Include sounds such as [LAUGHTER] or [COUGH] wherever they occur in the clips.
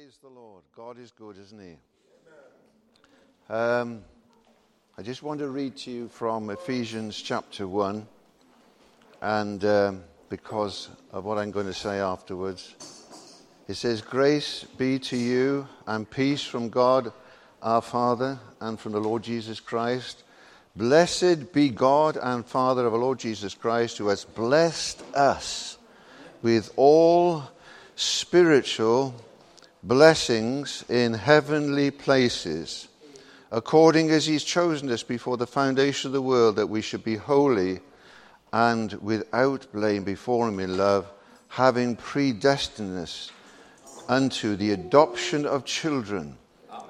Praise the Lord. God is good, isn't He? Um, I just want to read to you from Ephesians chapter 1, and um, because of what I'm going to say afterwards. It says, Grace be to you and peace from God our Father and from the Lord Jesus Christ. Blessed be God and Father of our Lord Jesus Christ, who has blessed us with all spiritual blessings in heavenly places, according as He's chosen us before the foundation of the world, that we should be holy and without blame before Him in love, having predestined us unto the adoption of children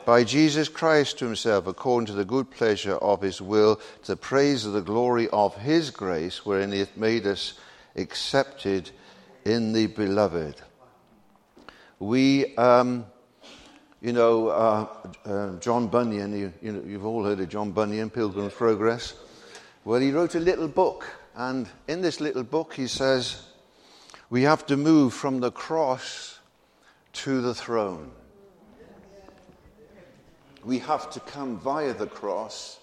by Jesus Christ to Himself, according to the good pleasure of His will, to the praise of the glory of His grace, wherein He hath made us accepted in the beloved. We, um, you know, uh, uh, John Bunyan, you, you know, you've all heard of John Bunyan, Pilgrim's Progress. Well, he wrote a little book, and in this little book, he says, we have to move from the cross to the throne. We have to come via the cross,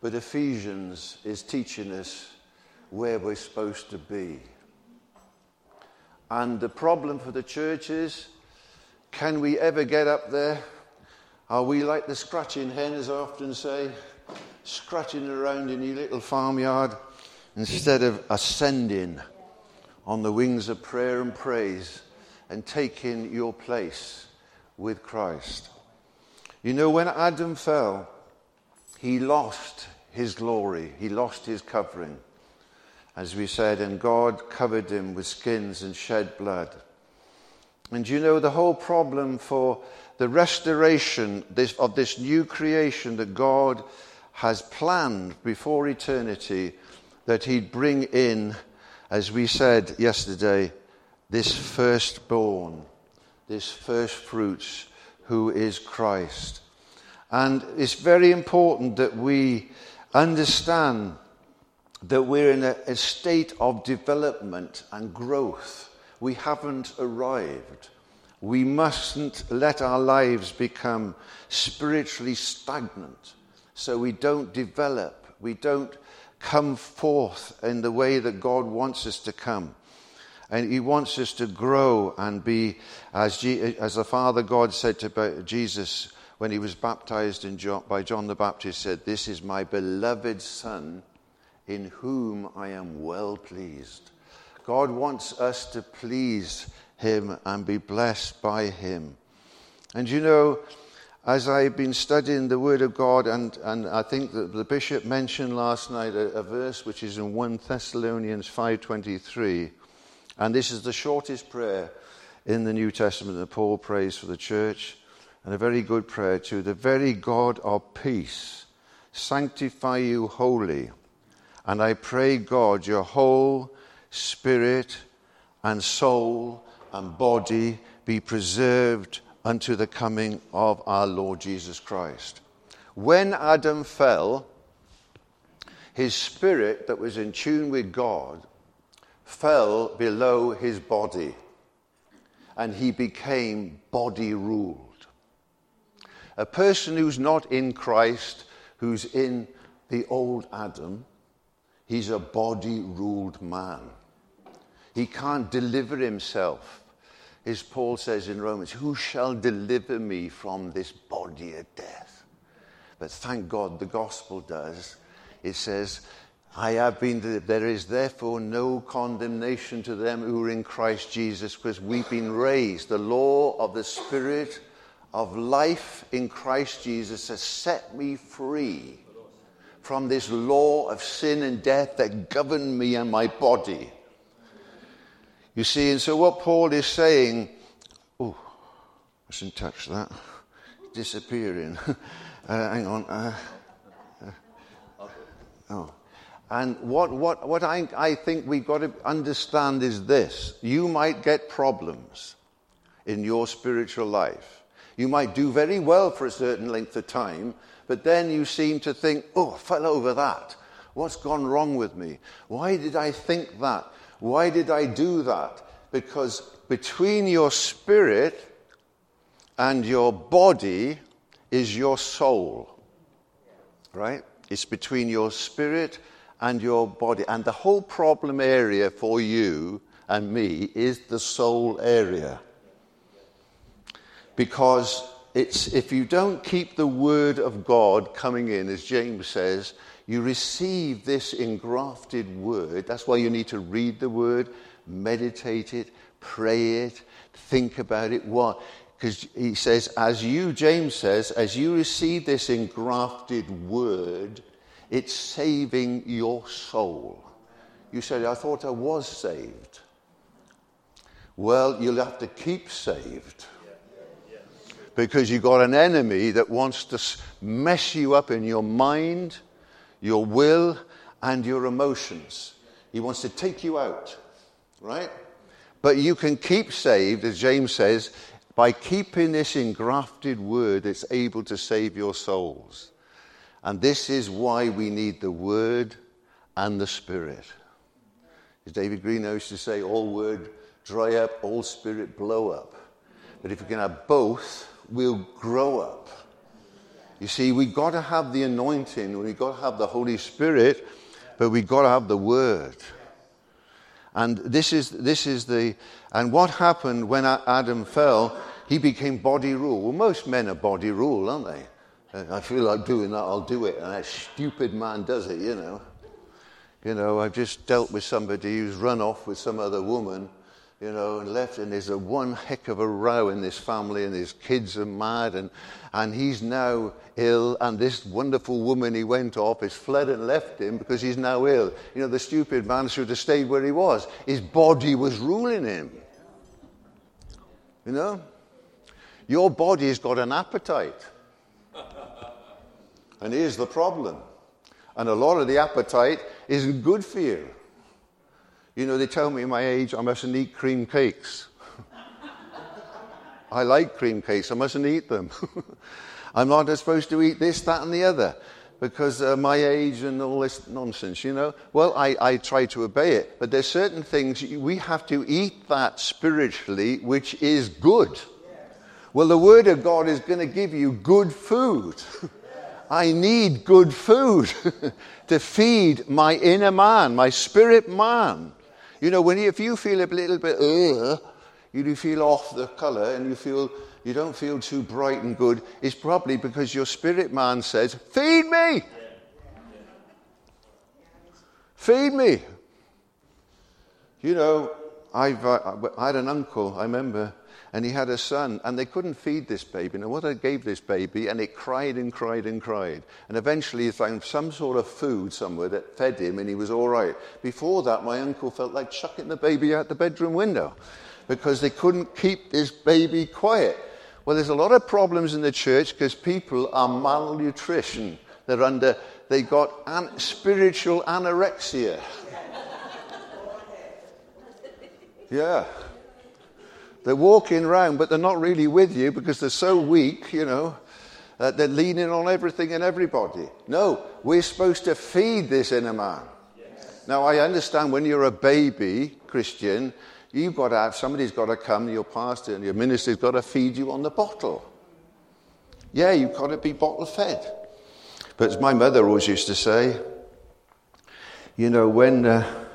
but Ephesians is teaching us where we're supposed to be. And the problem for the church is can we ever get up there? Are we like the scratching hen, as I often say, scratching around in your little farmyard instead of ascending on the wings of prayer and praise and taking your place with Christ? You know, when Adam fell, he lost his glory, he lost his covering as we said, and God covered him with skins and shed blood. And you know, the whole problem for the restoration of this new creation that God has planned before eternity, that He'd bring in, as we said yesterday, this firstborn, this first fruits, who is Christ. And it's very important that we understand that we're in a, a state of development and growth. We haven't arrived. We mustn't let our lives become spiritually stagnant so we don't develop, we don't come forth in the way that God wants us to come. And He wants us to grow and be, as, as the Father God said to Jesus when he was baptized John, by John the Baptist, said, This is my beloved Son in whom I am well pleased. God wants us to please Him and be blessed by Him. And you know, as I've been studying the Word of God, and, and I think that the bishop mentioned last night a, a verse which is in 1 Thessalonians 5.23, and this is the shortest prayer in the New Testament that Paul prays for the church, and a very good prayer too. The very God of peace sanctify you wholly and I pray, God, your whole spirit and soul and body be preserved unto the coming of our Lord Jesus Christ. When Adam fell, his spirit that was in tune with God fell below his body and he became body ruled. A person who's not in Christ, who's in the old Adam, He's a body ruled man. He can't deliver himself. As Paul says in Romans, who shall deliver me from this body of death? But thank God the gospel does. It says, I have been, there is therefore no condemnation to them who are in Christ Jesus, because we've been raised. The law of the Spirit of life in Christ Jesus has set me free from this law of sin and death that governed me and my body. You see, and so what Paul is saying, oh, I shouldn't touch that, disappearing. [LAUGHS] uh, hang on. Uh, uh, oh. And what, what, what I, I think we've got to understand is this you might get problems in your spiritual life. You might do very well for a certain length of time, but then you seem to think, oh, I fell over that. What's gone wrong with me? Why did I think that? Why did I do that? Because between your spirit and your body is your soul. Right? It's between your spirit and your body. And the whole problem area for you and me is the soul area. Because it's, if you don't keep the word of God coming in, as James says, you receive this engrafted word. That's why you need to read the word, meditate it, pray it, think about it. Why? Because he says, as you, James says, as you receive this engrafted word, it's saving your soul. You said, I thought I was saved. Well, you'll have to keep saved. Because you've got an enemy that wants to mess you up in your mind, your will, and your emotions. He wants to take you out, right? But you can keep saved, as James says, by keeping this engrafted word that's able to save your souls. And this is why we need the word and the spirit. As David Green used to say, all word dry up, all spirit blow up. But if you can have both, we'll grow up. You see, we've got to have the anointing, we've got to have the Holy Spirit, but we've got to have the Word. And this is, this is the, and what happened when Adam fell, he became body rule. Well, most men are body rule, aren't they? I feel like doing that, I'll do it. And that stupid man does it, you know. You know, I've just dealt with somebody who's run off with some other woman you know, and left, and there's a one heck of a row in this family, and his kids are mad, and, and he's now ill, and this wonderful woman he went off has fled and left him because he's now ill. You know, the stupid man should have stayed where he was. His body was ruling him. You know? Your body's got an appetite. And here's the problem. And a lot of the appetite isn't good for you. You know, they tell me my age I mustn't eat cream cakes. [LAUGHS] I like cream cakes, I mustn't eat them. [LAUGHS] I'm not supposed to eat this, that, and the other because uh, my age and all this nonsense, you know. Well, I, I try to obey it, but there's certain things we have to eat that spiritually, which is good. Well, the Word of God is going to give you good food. [LAUGHS] I need good food to feed my inner man, my spirit man. You know, when you, if you feel a little bit, uh, you feel off the color and you feel you don't feel too bright and good, it's probably because your spirit man says, Feed me! Feed me! You know, I've, uh, I had an uncle, I remember, and he had a son, and they couldn't feed this baby. And what I gave this baby, and it cried and cried and cried. And eventually, he found some sort of food somewhere that fed him, and he was all right. Before that, my uncle felt like chucking the baby out the bedroom window because they couldn't keep this baby quiet. Well, there's a lot of problems in the church because people are malnutrition. They're under, they got an, spiritual anorexia. [LAUGHS] Yeah. They're walking around, but they're not really with you because they're so weak, you know. Uh, they're leaning on everything and everybody. No, we're supposed to feed this inner man. Yes. Now, I understand when you're a baby Christian, you've got to have somebody's got to come, your pastor and your minister's got to feed you on the bottle. Yeah, you've got to be bottle fed. But as my mother always used to say, you know, when, uh,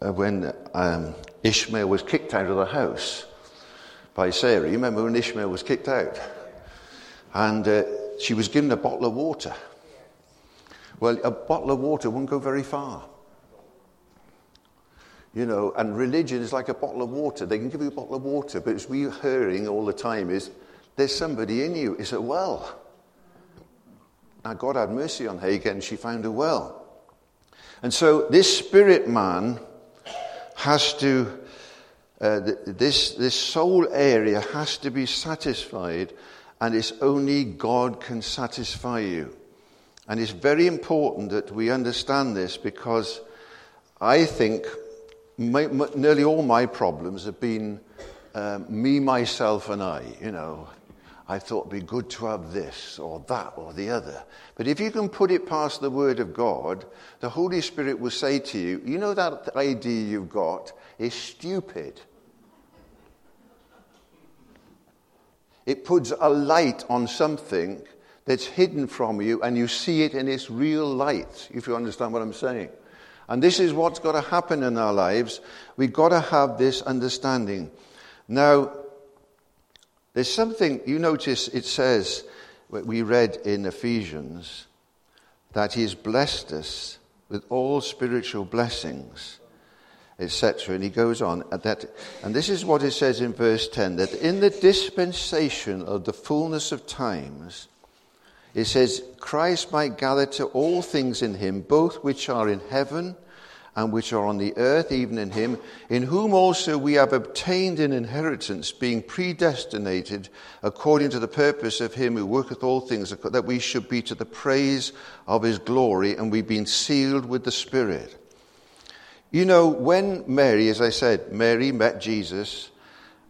uh when um, Ishmael was kicked out of the house, by Sarah. You remember when Ishmael was kicked out? And uh, she was given a bottle of water. Well, a bottle of water won't go very far. You know, and religion is like a bottle of water. They can give you a bottle of water, but as we're hearing all the time is, there's somebody in you. It's a well. Now, God had mercy on Hagar, and she found a well. And so, this spirit man has to uh, this, this soul area has to be satisfied, and it's only God can satisfy you. And it's very important that we understand this because I think my, my, nearly all my problems have been um, me, myself, and I. You know, I thought it'd be good to have this or that or the other. But if you can put it past the Word of God, the Holy Spirit will say to you, you know that idea you've got is stupid. It puts a light on something that's hidden from you and you see it in its real light, if you understand what I'm saying. And this is what's got to happen in our lives. We've got to have this understanding. Now, there's something, you notice it says, we read in Ephesians, that He has blessed us with all spiritual blessings, etc. And he goes on at that, and this is what it says in verse 10 that in the dispensation of the fullness of times, it says, Christ might gather to all things in him, both which are in heaven and which are on the earth, even in him, in whom also we have obtained an inheritance, being predestinated according to the purpose of him who worketh all things, that we should be to the praise of his glory, and we've been sealed with the Spirit. You know, when Mary, as I said, Mary met Jesus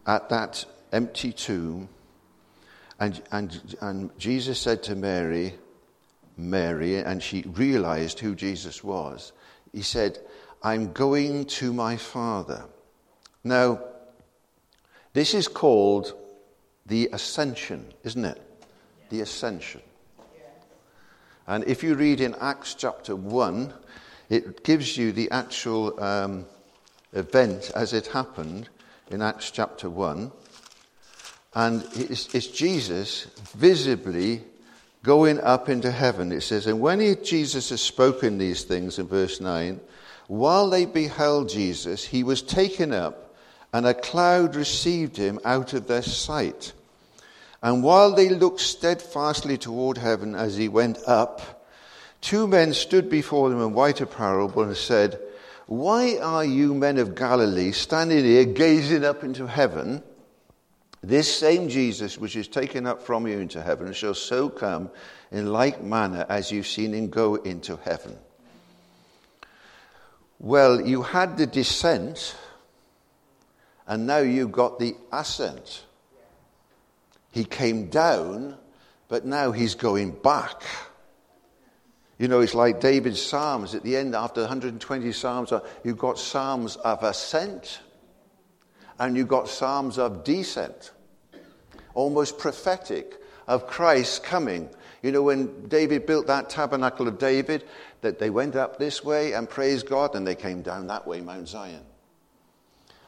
at that empty tomb, and, and, and Jesus said to Mary, Mary, and she realized who Jesus was. He said, I'm going to my Father. Now, this is called the ascension, isn't it? The ascension. And if you read in Acts chapter 1, it gives you the actual um, event as it happened in Acts chapter 1. And it's, it's, Jesus visibly going up into heaven. It says, And when he, Jesus has spoken these things in verse 9, while they beheld Jesus, he was taken up, and a cloud received him out of their sight. And while they looked steadfastly toward heaven as he went up, two men stood before them in white apparel and said, Why are you men of Galilee standing here gazing up into heaven? This same Jesus, which is taken up from you into heaven, shall so come in like manner as you've seen him go into heaven. Well, you had the descent, and now you've got the ascent. He came down, but now he's going back. You know, it's like David's Psalms at the end, after 120 Psalms, uh, you've got Psalms of ascent and you've got Psalms of descent almost prophetic of Christ coming. You know, when David built that tabernacle of David, that they went up this way and praised God, and they came down that way, Mount Zion.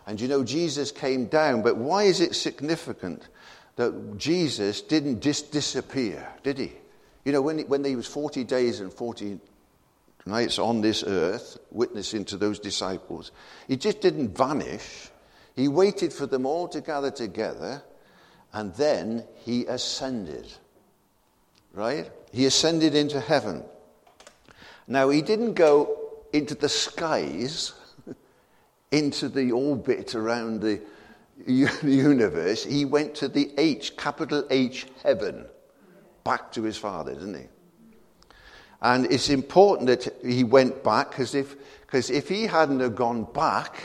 And you know, Jesus came down, but why is it significant that Jesus didn't just disappear, did he? You know, when, when he was 40 days and 40 nights on this earth, witnessing to those disciples, he just didn't vanish. He waited for them all to gather together and then he ascended. Right? He ascended into heaven. Now, he didn't go into the skies, [LAUGHS] into the orbit around [LAUGHS] the universe. He went to the H, capital H, heaven, back to his Father, didn't he? And it's important that he went back because if, cause if he hadn't have gone back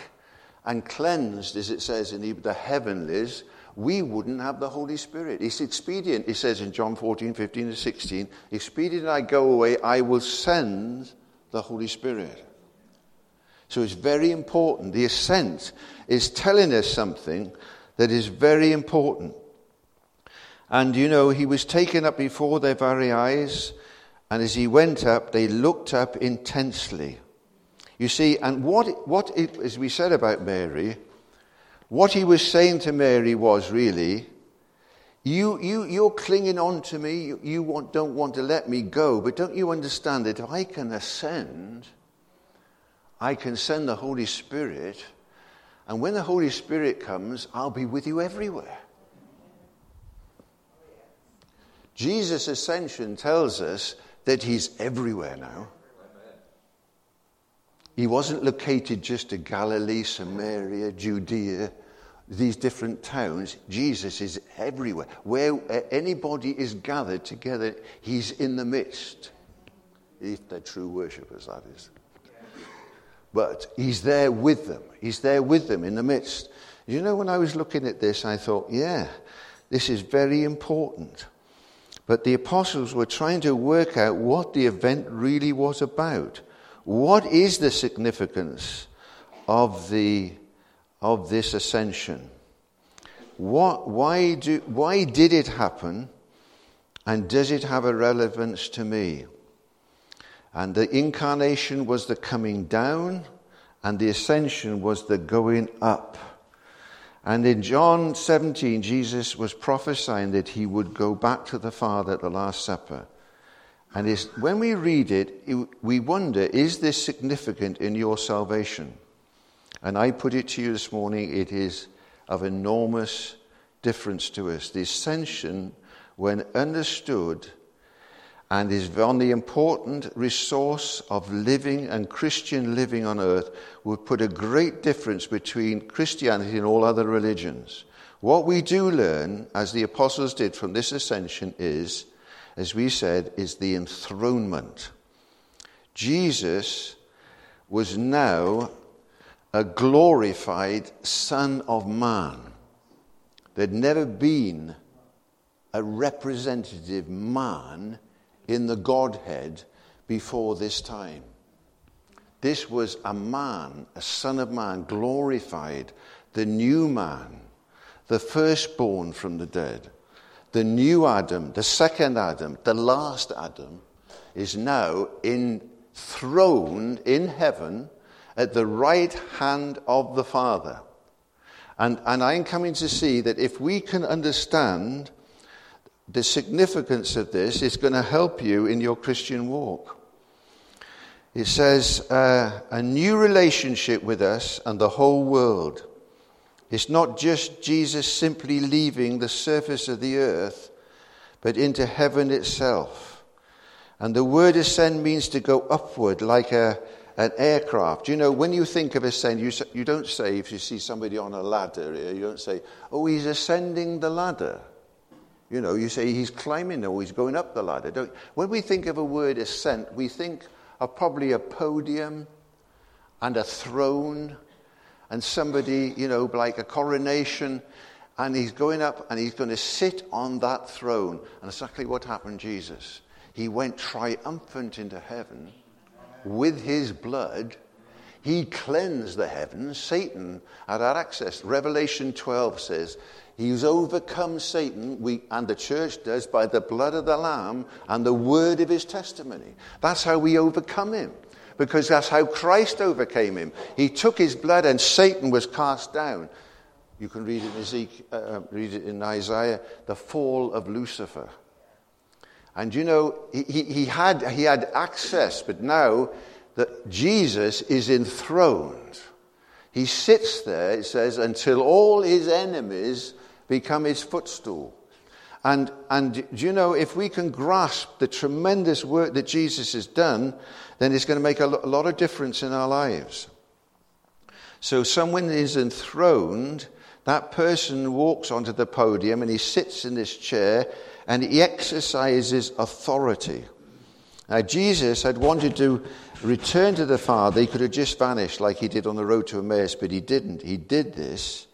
and cleansed, as it says in the, the heavenlies, we wouldn't have the Holy Spirit. It's expedient, he says in John 14, 15 to 16, expedient I go away, I will send the Holy Spirit. So it's very important. The ascent is telling us something that is very important. And you know, he was taken up before their very eyes, and as he went up, they looked up intensely. You see, and what, what it, as we said about Mary, what he was saying to Mary was really, you, you, you're clinging on to me, you, you want, don't want to let me go, but don't you understand that if I can ascend, I can send the Holy Spirit, and when the Holy Spirit comes, I'll be with you everywhere. Jesus' ascension tells us that he's everywhere now. He wasn't located just to Galilee, Samaria, Judea, these different towns. Jesus is everywhere. Where uh, anybody is gathered together, he's in the midst. If they're true worshippers, that is. But he's there with them. He's there with them in the midst. You know, when I was looking at this, I thought, yeah, this is very important. But the apostles were trying to work out what the event really was about. What is the significance of, the, of this ascension? what, why, do, why did it happen? And does it have a relevance to me? And the incarnation was the coming down, and the ascension was the going up. And in John 17, Jesus was prophesying that he would go back to the Father at the Last Supper. And when we read it, we wonder is this significant in your salvation? And I put it to you this morning, it is of enormous difference to us. The ascension, when understood, and is on the important resource of living and Christian living on earth, would put a great difference between Christianity and all other religions. What we do learn, as the apostles did from this ascension, is, as we said, is the enthronement. Jesus was now a glorified Son of Man. There'd never been a representative man in the Godhead before this time. This was a man, a son of man, glorified, the new man, the firstborn from the dead. The new Adam, the second Adam, the last Adam, is now enthroned in heaven at the right hand of the Father. And, and I'm coming to see that if we can understand the significance of this, it's going to help you in your Christian walk. It says, uh, a new relationship with us and the whole world. It's not just Jesus simply leaving the surface of the earth, but into heaven itself. And the word ascend means to go upward like a, an aircraft. You know, when you think of ascend, you, you don't say, if you see somebody on a ladder, you don't say, oh, he's ascending the ladder. You know, you say he's climbing or he's going up the ladder. Don't, when we think of a word ascent, we think of probably a podium and a throne and somebody, you know, like a coronation, and he's going up and he's going to sit on that throne. And exactly what happened, Jesus. He went triumphant into heaven with his blood, he cleansed the heavens. Satan had had access. Revelation 12 says, He's overcome Satan, we, and the church does, by the blood of the Lamb and the word of his testimony. That's how we overcome him, because that's how Christ overcame him. He took his blood and Satan was cast down. You can read it in, Ezekiel, uh, read it in Isaiah, the fall of Lucifer. And you know, he, he, had, he had access, but now that Jesus is enthroned, he sits there, it says, until all his enemies become his footstool. And, and do you know, if we can grasp the tremendous work that Jesus has done, then it's going to make a lot of difference in our lives. So, someone is enthroned, that person walks onto the podium and he sits in this chair and he exercises authority. Now, Jesus had wanted to return to the Father. He could have just vanished like he did on the road to Emmaus, but he didn't. He did this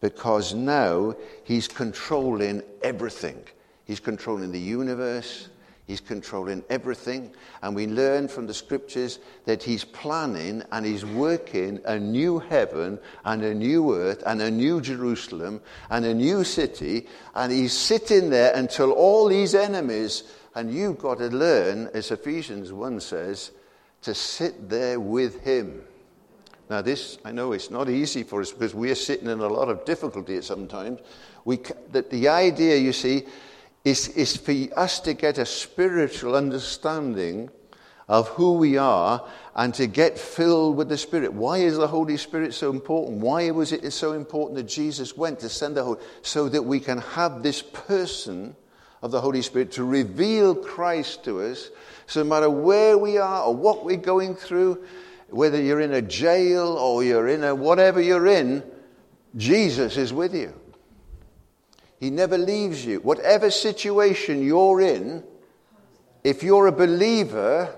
because now he's controlling everything. He's controlling the universe, He's controlling everything. And we learn from the scriptures that He's planning and He's working a new heaven and a new earth and a new Jerusalem and a new city. And He's sitting there until all these enemies, and you've got to learn, as Ephesians 1 says, to sit there with Him. Now, this, I know it's not easy for us because we're sitting in a lot of difficulty sometimes. We, that the idea, you see, is, is for us to get a spiritual understanding of who we are and to get filled with the Spirit. Why is the Holy Spirit so important? Why was it so important that Jesus went to send the Holy so that we can have this person of the Holy Spirit to reveal Christ to us. So no matter where we are or what we're going through, whether you're in a jail or you're in a whatever you're in, Jesus is with you. He never leaves you. Whatever situation you're in, if you're a believer,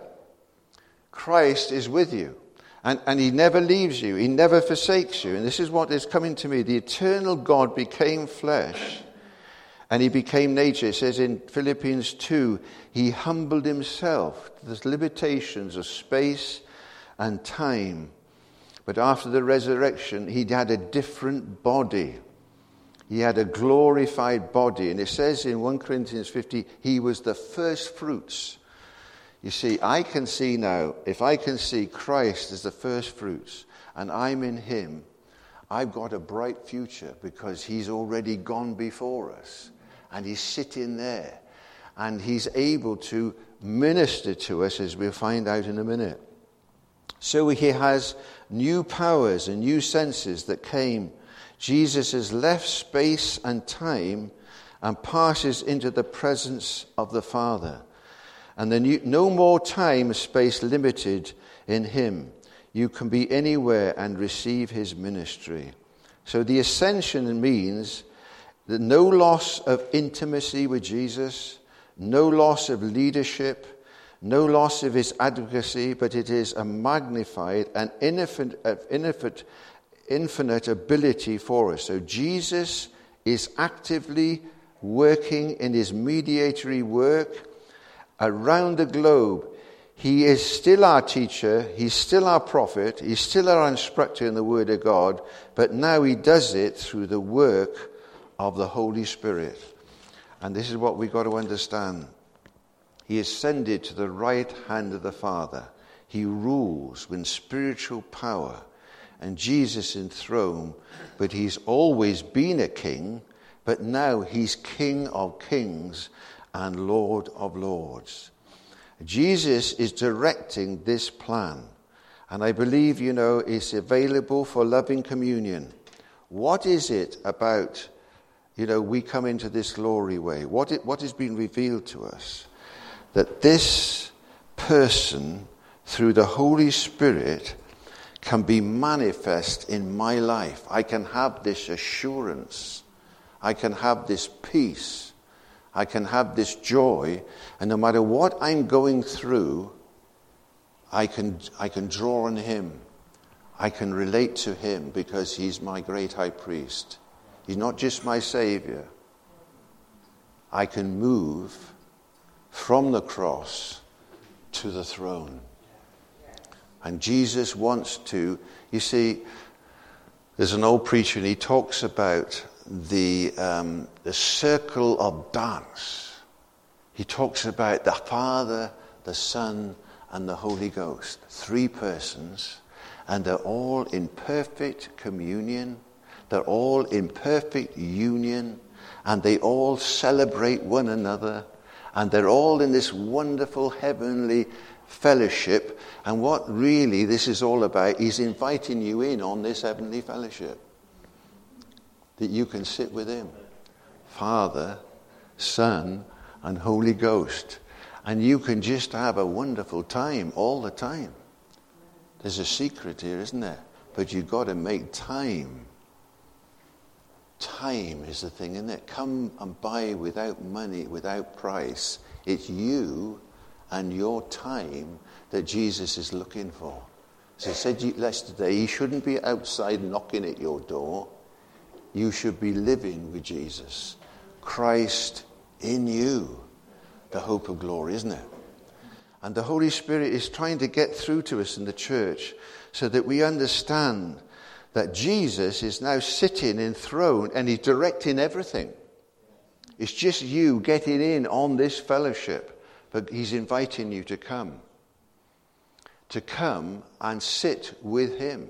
Christ is with you. And, and he never leaves you, he never forsakes you. And this is what is coming to me. The eternal God became flesh and he became nature. It says in Philippians 2 he humbled himself to the limitations of space and time. But after the resurrection, he had a different body. He had a glorified body. And it says in 1 Corinthians 50, he was the first fruits. You see, I can see now, if I can see Christ as the first fruits and I'm in him, I've got a bright future because he's already gone before us and he's sitting there and he's able to minister to us as we'll find out in a minute. So he has new powers and new senses that came. Jesus has left space and time and passes into the presence of the Father. And you, no more time, space limited in him. You can be anywhere and receive his ministry. So the ascension means that no loss of intimacy with Jesus, no loss of leadership, no loss of his advocacy, but it is a magnified and infinite, uh, infinite, infinite ability for us. So Jesus is actively working in his mediatory work around the globe he is still our teacher, he's still our prophet, he's still our instructor in the Word of God, but now he does it through the work of the Holy Spirit. And this is what we've got to understand. He ascended to the right hand of the Father. He rules with spiritual power. And Jesus enthroned, but he's always been a king, but now he's King of kings and Lord of lords. Jesus is directing this plan. And I believe, you know, it's available for loving communion. What is it about, you know, we come into this glory way? What, it, what has been revealed to us? That this person, through the Holy Spirit, can be manifest in my life. I can have this assurance. I can have this peace I can have this joy, and no matter what I'm going through, I can, I can draw on Him. I can relate to Him because He's my great high priest. He's not just my Savior. I can move from the cross to the throne. And Jesus wants to, you see, there's an old preacher and he talks about the, um, the circle of dance. He talks about the Father, the Son, and the Holy Ghost. Three persons, and they're all in perfect communion. They're all in perfect union, and they all celebrate one another, and they're all in this wonderful heavenly fellowship. And what really this is all about is inviting you in on this heavenly fellowship that you can sit with Him Father, Son, and Holy Ghost. And you can just have a wonderful time all the time. There's a secret here, isn't there? But you've got to make time. Time is the thing, isn't it? Come and buy without money, without price. It's you and your time that Jesus is looking for. So I said yesterday, he shouldn't be outside knocking at your door you should be living with Jesus. Christ in you, the hope of glory, isn't it? And the Holy Spirit is trying to get through to us in the church so that we understand that Jesus is now sitting enthroned and he's directing everything. It's just you getting in on this fellowship, but he's inviting you to come. To come and sit with him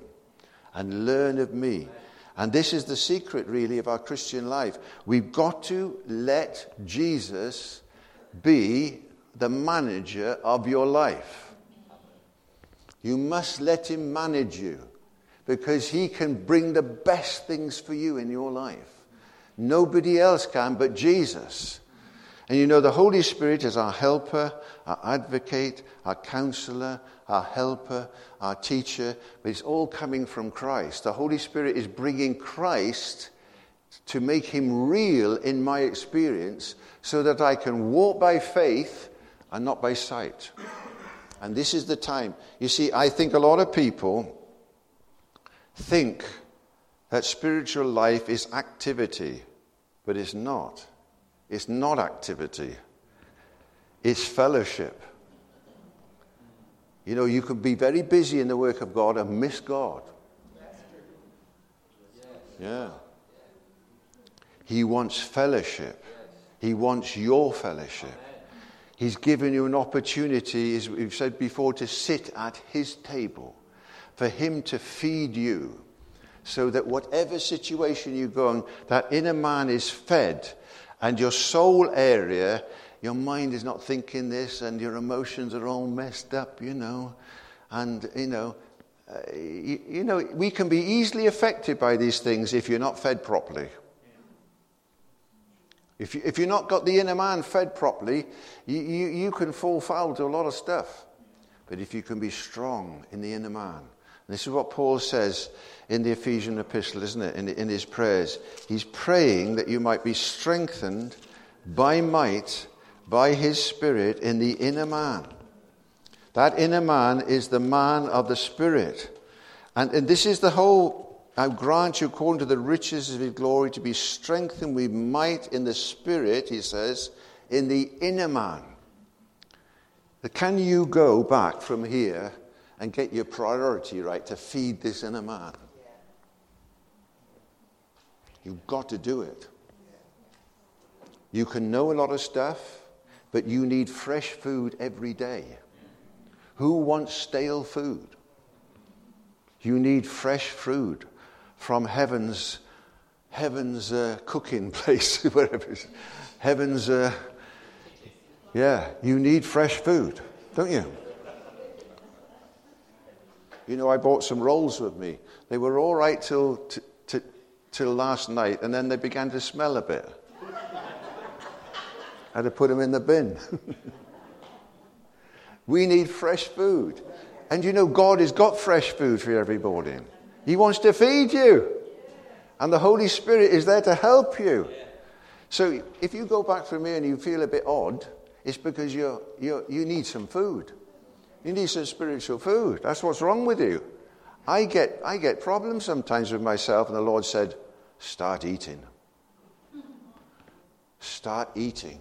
and learn of me. And this is the secret, really, of our Christian life. We've got to let Jesus be the manager of your life. You must let him manage you because he can bring the best things for you in your life. Nobody else can but Jesus. And you know, the Holy Spirit is our helper, our advocate, our counselor, our helper, our teacher, but it's all coming from Christ. The Holy Spirit is bringing Christ to make him real in my experience so that I can walk by faith and not by sight. And this is the time. You see, I think a lot of people think that spiritual life is activity, but it's not. It's not activity, it's fellowship. You know, you could be very busy in the work of God and miss God. Yeah. He wants fellowship. He wants your fellowship. He's given you an opportunity, as we've said before, to sit at His table, for Him to feed you, so that whatever situation you're going, that inner man is fed, and your soul area, your mind is not thinking this, and your emotions are all messed up, you know. And, you know, uh, you, you know, we can be easily affected by these things if you're not fed properly. If, you, if you're not got the inner man fed properly, you, you, you can fall foul to a lot of stuff. But if you can be strong in the inner man, this is what Paul says in the Ephesian epistle, isn't it? In, in his prayers. He's praying that you might be strengthened by might, by his spirit in the inner man. That inner man is the man of the spirit. And, and this is the whole I grant you, according to the riches of his glory, to be strengthened with might in the spirit, he says, in the inner man. Can you go back from here and get your priority right to feed this inner man? You've got to do it. You can know a lot of stuff, but you need fresh food every day. Who wants stale food? You need fresh food from heaven's, heaven's uh, cooking [LAUGHS] place, wherever it is. Heaven's, uh, yeah, you need fresh food, don't you? You know, I bought some rolls with me. They were all right till, t- t- till last night, and then they began to smell a bit. I [LAUGHS] had to put them in the bin. [LAUGHS] we need fresh food. And you know, God has got fresh food for everybody. He wants to feed you. And the Holy Spirit is there to help you. So if you go back from here and you feel a bit odd, it's because you're, you're, you need some food. You need some spiritual food. That's what's wrong with you. I get, I get problems sometimes with myself, and the Lord said, Start eating. Start eating.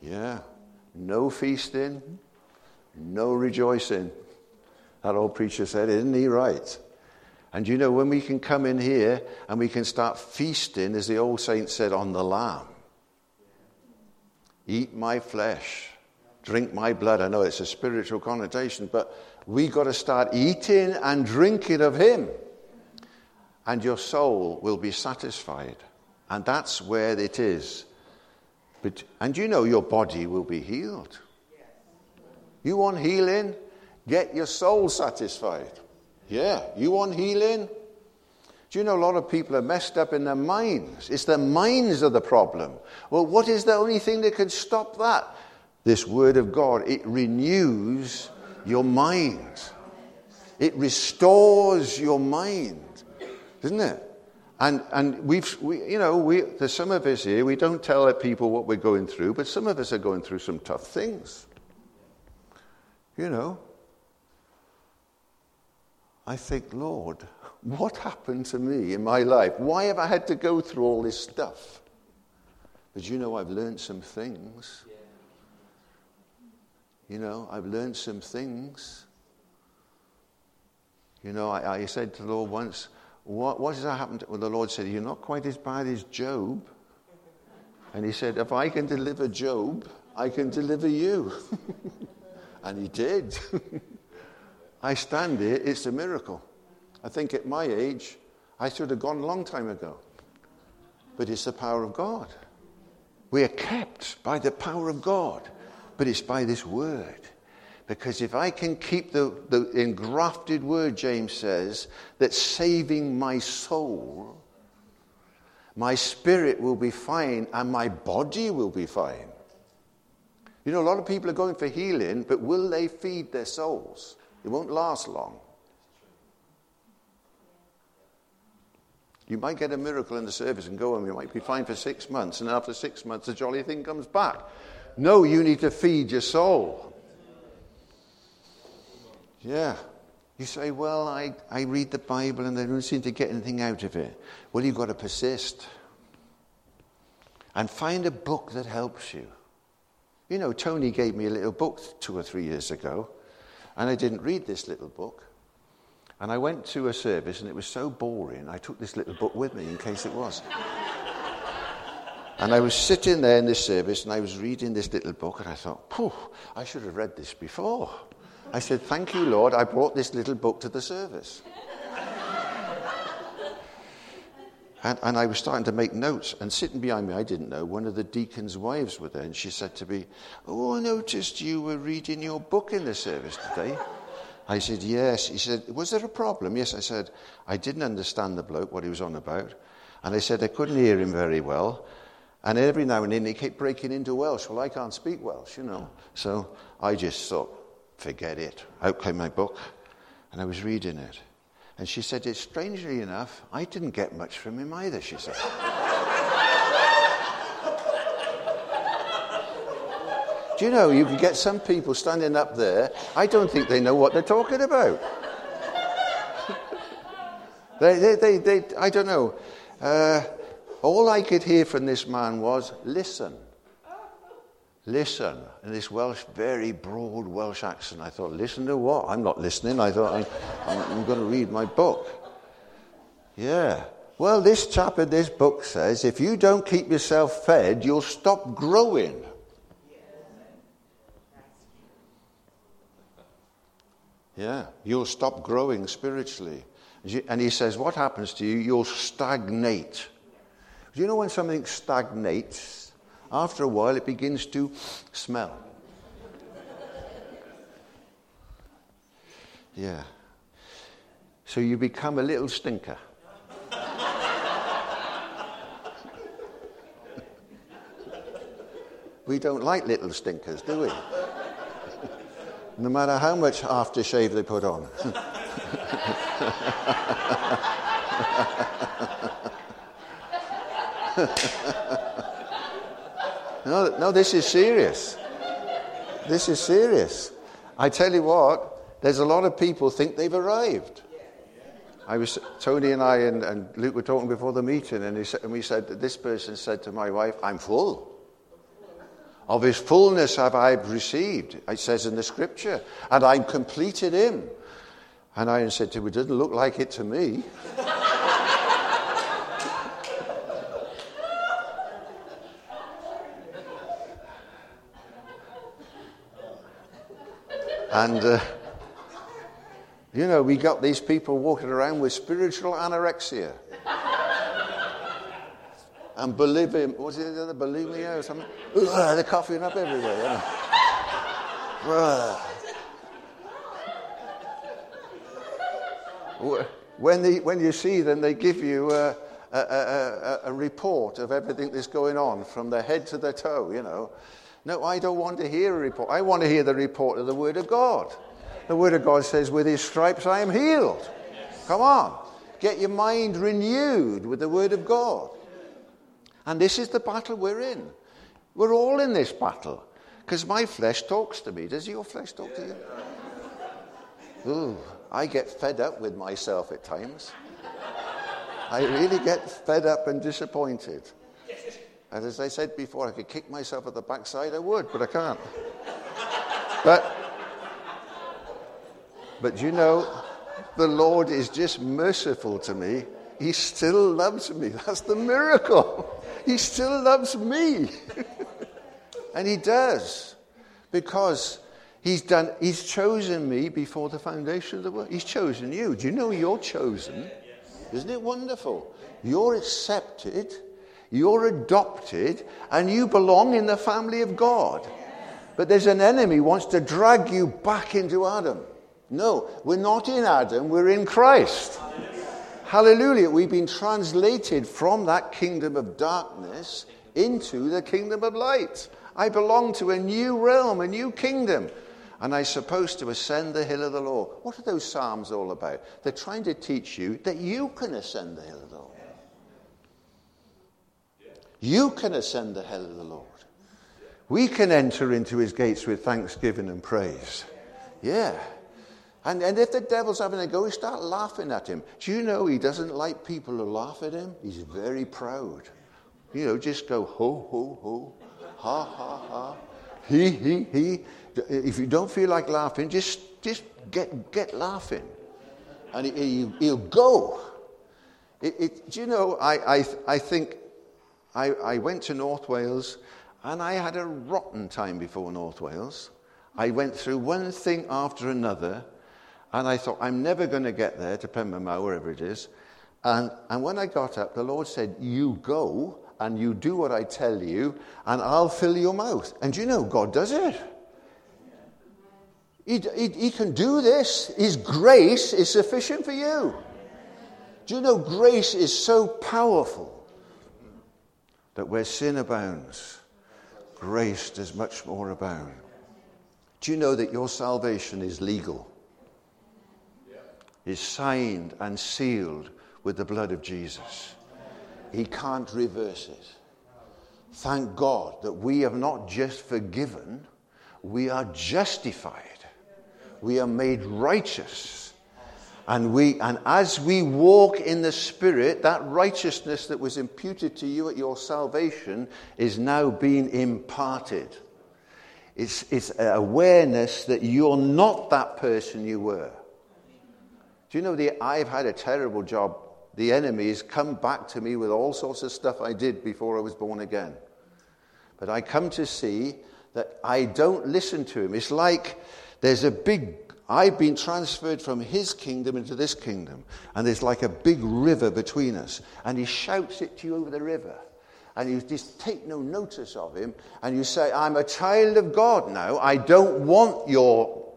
Yeah. No feasting, no rejoicing. That old preacher said, Isn't he right? And you know, when we can come in here and we can start feasting, as the old saint said, on the Lamb eat my flesh, drink my blood. I know it's a spiritual connotation, but we got to start eating and drinking of Him. And your soul will be satisfied. And that's where it is. But, and you know your body will be healed. You want healing? Get your soul satisfied. Yeah, you want healing? Do you know a lot of people are messed up in their minds? It's their minds are the problem. Well, what is the only thing that can stop that? This Word of God. It renews your mind, it restores your mind, doesn't it? And, and we've, we, you know, we, there's some of us here, we don't tell people what we're going through, but some of us are going through some tough things. You know, I think, Lord, what happened to me in my life? Why have I had to go through all this stuff? But you know, I've learned some things. You know, I've learned some things. You know, I, I said to the Lord once, what, what has happened? Well, the Lord said, You're not quite as bad as Job. And he said, If I can deliver Job, I can deliver you. [LAUGHS] and he did. [LAUGHS] I stand here, it's a miracle. I think at my age, I should have gone a long time ago. But it's the power of God. We are kept by the power of God, but it's by this word. Because if I can keep the, the engrafted word, James says, that's saving my soul, my spirit will be fine and my body will be fine. You know, a lot of people are going for healing, but will they feed their souls? It won't last long. You might get a miracle in the service and go and you might be fine for six months, and after six months, the jolly thing comes back. No, you need to feed your soul. Yeah. You say, Well, I, I read the Bible and I don't seem to get anything out of it. Well, you've got to persist and find a book that helps you. You know, Tony gave me a little book two or three years ago. And I didn't read this little book. And I went to a service and it was so boring, I took this little book with me in case it was. And I was sitting there in this service and I was reading this little book and I thought, Phew, I should have read this before. I said, Thank you, Lord, I brought this little book to the service. and, and I was starting to make notes. And sitting behind me, I didn't know, one of the deacon's wives were there. And she said to me, Oh, I noticed you were reading your book in the service today. I said, Yes. He said, Was there a problem? Yes. I said, I didn't understand the bloke, what he was on about. And I said, I couldn't hear him very well. And every now and then he kept breaking into Welsh. Well, I can't speak Welsh, you know. So I just thought, forget it. Out came my book, and I was reading it. And she said, strangely enough, I didn't get much from him either, she said. Do you know, you can get some people standing up there, I don't think they know what they're talking about. [LAUGHS] they, they, they, they, I don't know. Uh, all I could hear from this man was, listen. Listen. And this Welsh, very broad Welsh accent. I thought, listen to what? I'm not listening. I thought, I'm, I'm, I'm going to read my book. Yeah. Well, this chap in this book says if you don't keep yourself fed, you'll stop growing. Yeah, you'll stop growing spiritually. And he says, What happens to you? You'll stagnate. Do you know when something stagnates? After a while, it begins to smell. Yeah. So you become a little stinker. we don't like little stinkers, do we? no matter how much aftershave they put on. [LAUGHS] no, no, this is serious. This is serious. I tell you what, there's a lot of people think they've arrived. I was Tony and I and, and Luke were talking before the meeting, and, said, and we said that this person said to my wife, "I'm full." Of his fullness have I received, it says in the scripture, and I'm completed him. And I said to him, It doesn't look like it to me. [LAUGHS] And, uh, you know, we got these people walking around with spiritual anorexia. and bulimia, what's it, bulimia or something? Ugh, they're coughing up everywhere. When, when you see them, they give you a, a, a, a report of everything that's going on from their head to their toe, you know. No, I don't want to hear a report. I want to hear the report of the Word of God. The Word of God says, With His stripes I am healed. Come on. Get your mind renewed with the Word of God. And this is the battle we're in. We're all in this battle. Because my flesh talks to me. Does your flesh talk to you? Ooh, I get fed up with myself at times. I really get fed up and disappointed. And as I said before, I could kick myself at the backside, I would, but I can't. but, but you know, the Lord is just merciful to me. He still loves me. [LAUGHS] That's the miracle. He still loves me. [LAUGHS] and He does. Because He's done, He's chosen me before the foundation of the world. He's chosen you. Do you know you're chosen? Isn't it wonderful? You're accepted you're adopted and you belong in the family of God. But there's an enemy wants to drag you back into Adam. No, we're not in Adam, we're in Christ. Hallelujah. We've been translated from that kingdom of darkness into the kingdom of light. I belong to a new realm, a new kingdom. And I'm supposed to ascend the hill of the Lord. What are those Psalms all about? They're trying to teach you that you can ascend the hill of the Lord. You can ascend the hill of the Lord. We can enter into his gates with thanksgiving and praise. Yeah. And, and if the devil's having a go, we start laughing at him. Do you know he doesn't like people who laugh at him? He's very proud. You know, just go ho, ho, ho, ha, ha, ha, he, he, he. If you don't feel like laughing, just, just get, get laughing. And he, he, will go. It, it, do you know, I, I, I think I, I went to North Wales and I had a rotten time before North Wales. I went through one thing after another, and I thought, I'm never going to get there to Penmaenmawr, wherever it is. And, and when I got up, the Lord said, You go and you do what I tell you, and I'll fill your mouth. And you know, God does it. He, he, he can do this. His grace is sufficient for you. Do you know grace is so powerful that where sin abounds, grace does much more abound? Do you know that your salvation is legal? Is signed and sealed with the blood of Jesus. He can't reverse it. Thank God that we have not just forgiven, we are justified. We are made righteous. And, we, and as we walk in the Spirit, that righteousness that was imputed to you at your salvation is now being imparted. It's, it's awareness that you're not that person you were. Do you know the, I've had a terrible job. The enemies come back to me with all sorts of stuff I did before I was born again. But I come to see that I don't listen to him. It's like there's a big, I've been transferred from his kingdom into this kingdom, and there's like a big river between us, and he shouts it to you over the river and you just take no notice of him, and you say, I'm a child of God now. I don't want your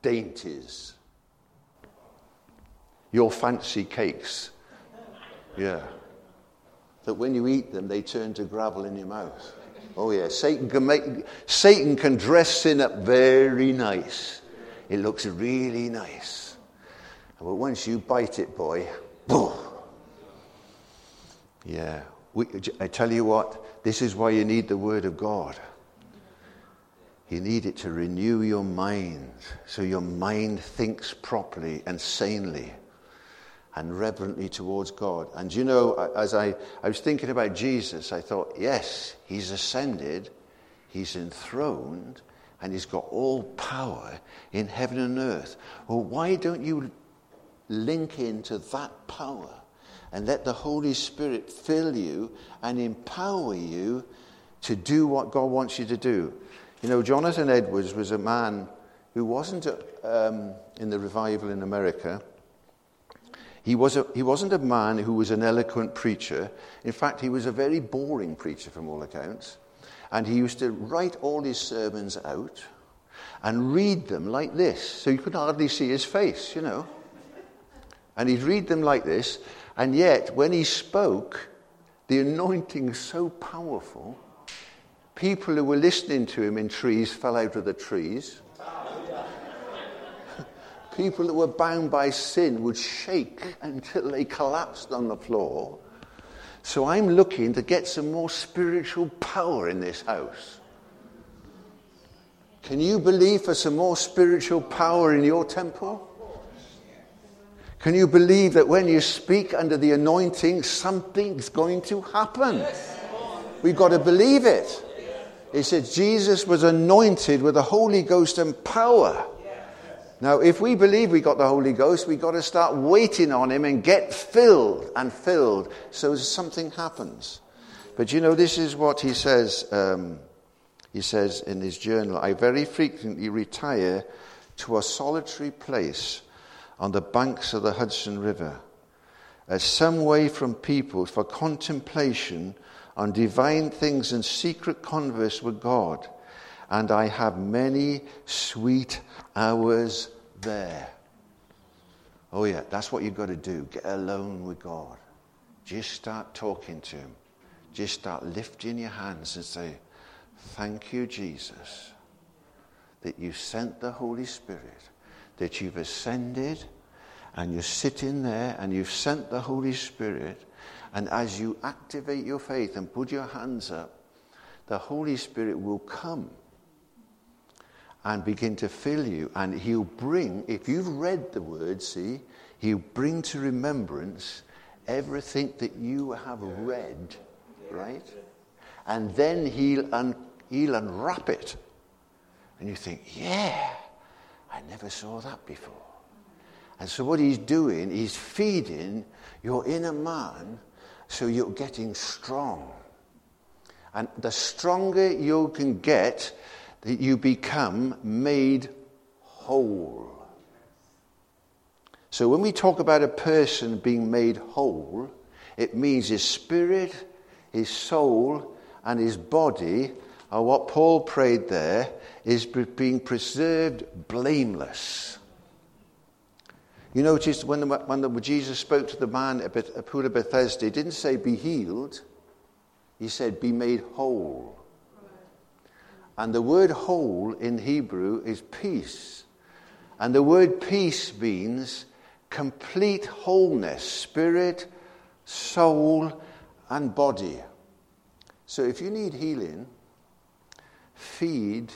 dainties, your fancy cakes. Yeah. That when you eat them, they turn to gravel in your mouth. Oh, yeah. Satan can, make, Satan can dress sin up very nice. It looks really nice. But once you bite it, boy, boom. Yeah. We, I tell you what, this is why you need the Word of God. You need it to renew your mind so your mind thinks properly and sanely and reverently towards God. And you know, as I, I was thinking about Jesus, I thought, yes, he's ascended, he's enthroned, and he's got all power in heaven and earth. Well, why don't you link into that power? and let the Holy Spirit fill you and empower you to do what God wants you to do. You know, Jonathan Edwards was a man who wasn't um, in the revival in America. He, was a, he wasn't a man who was an eloquent preacher. In fact, he was a very boring preacher from all accounts. And he used to write all his sermons out and read them like this. So you could hardly see his face, you know. And he'd read them like this. And yet, when he spoke, the anointing so powerful, people who were listening to him in trees fell out of the trees. [LAUGHS] people that were bound by sin would shake [LAUGHS] until they collapsed on the floor. So I'm looking to get some more spiritual power in this house. Can you believe for some more spiritual power in your temple? Can you believe that when you speak under the anointing, something's going to happen? We've got to believe it. He said Jesus was anointed with the Holy Ghost and power. Now, if we believe we got the Holy Ghost, we've got to start waiting on Him and get filled and filled so something happens. But you know, this is what he says. Um, he says in his journal I very frequently retire to a solitary place on the banks of the Hudson River, as some way from people for contemplation on divine things and secret converse with God. And I have many sweet hours there. Oh, yeah, that's what you've got to do. Get alone with God. Just start talking to Him. Just start lifting your hands and say, Thank you, Jesus, that you sent the Holy Spirit that you've ascended and you're sitting there and you've sent the Holy Spirit. And as you activate your faith and put your hands up, the Holy Spirit will come and begin to fill you. And He'll bring, if you've read the word, see, He'll bring to remembrance everything that you have read, right? And then He'll, un- he'll unwrap it. And you think, yeah, I never saw that before. And so, what he's doing, he's feeding your inner man so you're getting strong. And the stronger you can get, that you become made whole. So when we talk about a person being made whole, it means his spirit, his soul, and his body are what Paul prayed there is being preserved blameless. You notice when, the, when the, Jesus spoke to the man at, of Bethesda, he didn't say be healed, he said be made whole. And the word whole in Hebrew is peace. And the word peace means complete wholeness, spirit, soul, and body. So if you need healing, feed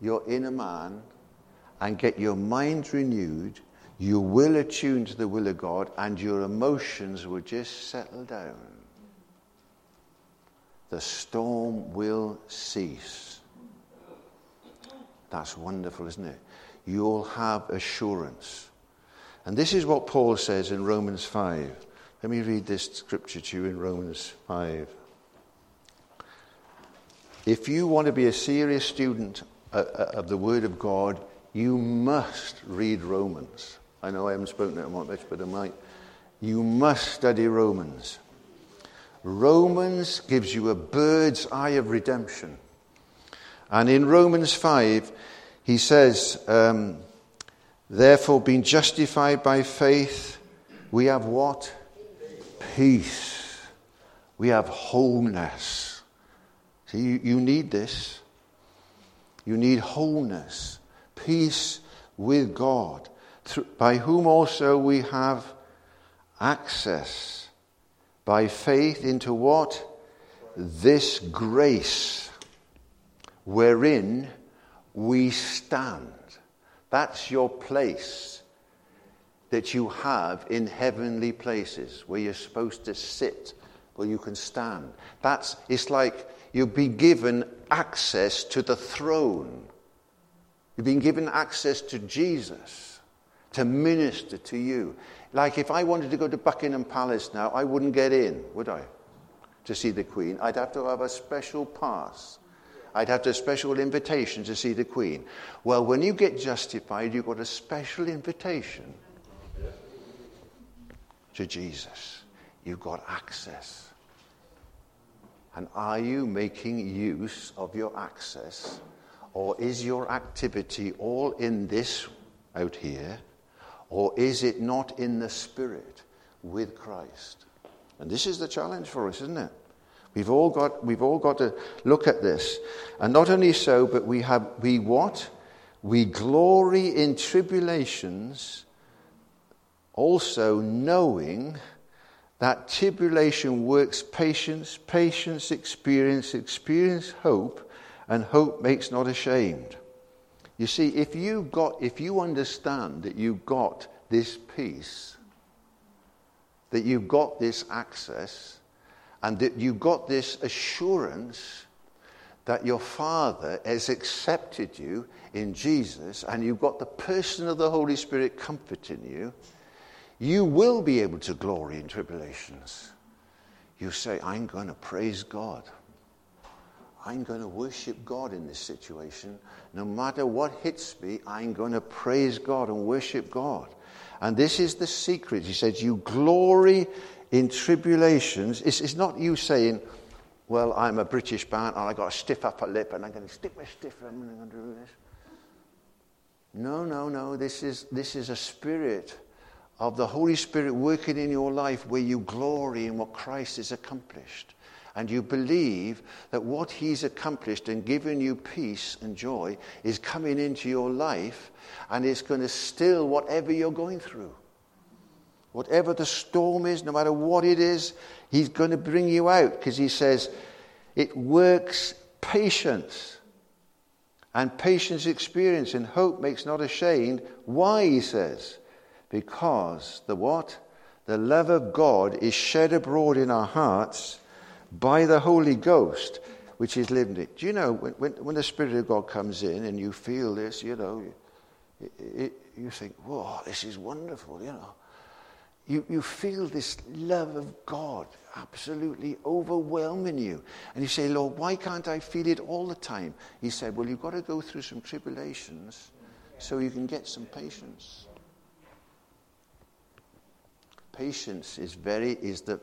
your inner man and get your mind renewed, you will attune to the will of God and your emotions will just settle down. The storm will cease. That's wonderful, isn't it? You'll have assurance. And this is what Paul says in Romans 5. Let me read this scripture to you in Romans 5. If you want to be a serious student uh, uh, of the Word of God, you must read Romans. I know I haven't spoken lot much, but I might. You must study Romans. Romans gives you a bird's eye of redemption. And in Romans 5, he says, um, Therefore, being justified by faith, we have what? Peace. We have wholeness. See, you, you need this. You need wholeness, peace with God, through, by whom also we have access by faith into what? This grace wherein we stand. That's your place that you have in heavenly places where you're supposed to sit, where you can stand. That's, it's like you've been given access to the throne. You've been given access to Jesus to minister to you. Like if I wanted to go to Buckingham Palace now, I wouldn't get in, would I? To see the Queen. I'd have to have a special pass. I'd have a special invitation to see the Queen. Well, when you get justified, you've got a special invitation to Jesus. You've got access. And are you making use of your access? Or is your activity all in this out here? Or is it not in the Spirit with Christ? And this is the challenge for us, isn't it? We've all got, we've all got to look at this. And not only so, but we have, we what? We glory in tribulations, also knowing that tribulation works patience, patience experience, experience hope, and hope makes not ashamed. You see, if you got, if you understand that you've got this peace, that you've got this access, and that you've got this assurance that your Father has accepted you in Jesus, and you've got the person of the Holy Spirit comforting you, you will be able to glory in tribulations. You say, I'm going to praise God. I'm going to worship God in this situation. No matter what hits me, I'm going to praise God and worship God. And this is the secret. He says, You glory in tribulations. It's, it's not you saying, Well, I'm a British man and I've got a stiff upper lip and I'm going to stick my stiff and I'm going to do this. No, no, no. This is, this is a spirit of the Holy Spirit working in your life where you glory in what Christ has accomplished and you believe that what He's accomplished and given you peace and joy is coming into your life and it's going to still whatever you're going through. Whatever the storm is, no matter what it is, He's going to bring you out because He says it works patience. And patience experience and hope makes not ashamed. Why, he says? Because the what? The love of God is shed abroad in our hearts by the Holy Ghost, which is living it. Do you know, when, when, when, the Spirit of God comes in and you feel this, you know, it, it, you think, whoa, this is wonderful, you know. You, you feel this love of God absolutely overwhelming you. And you say, Lord, why can't I feel it all the time? He said, Well, you've got to go through some tribulations so you can get some patience. Patience is very, is the,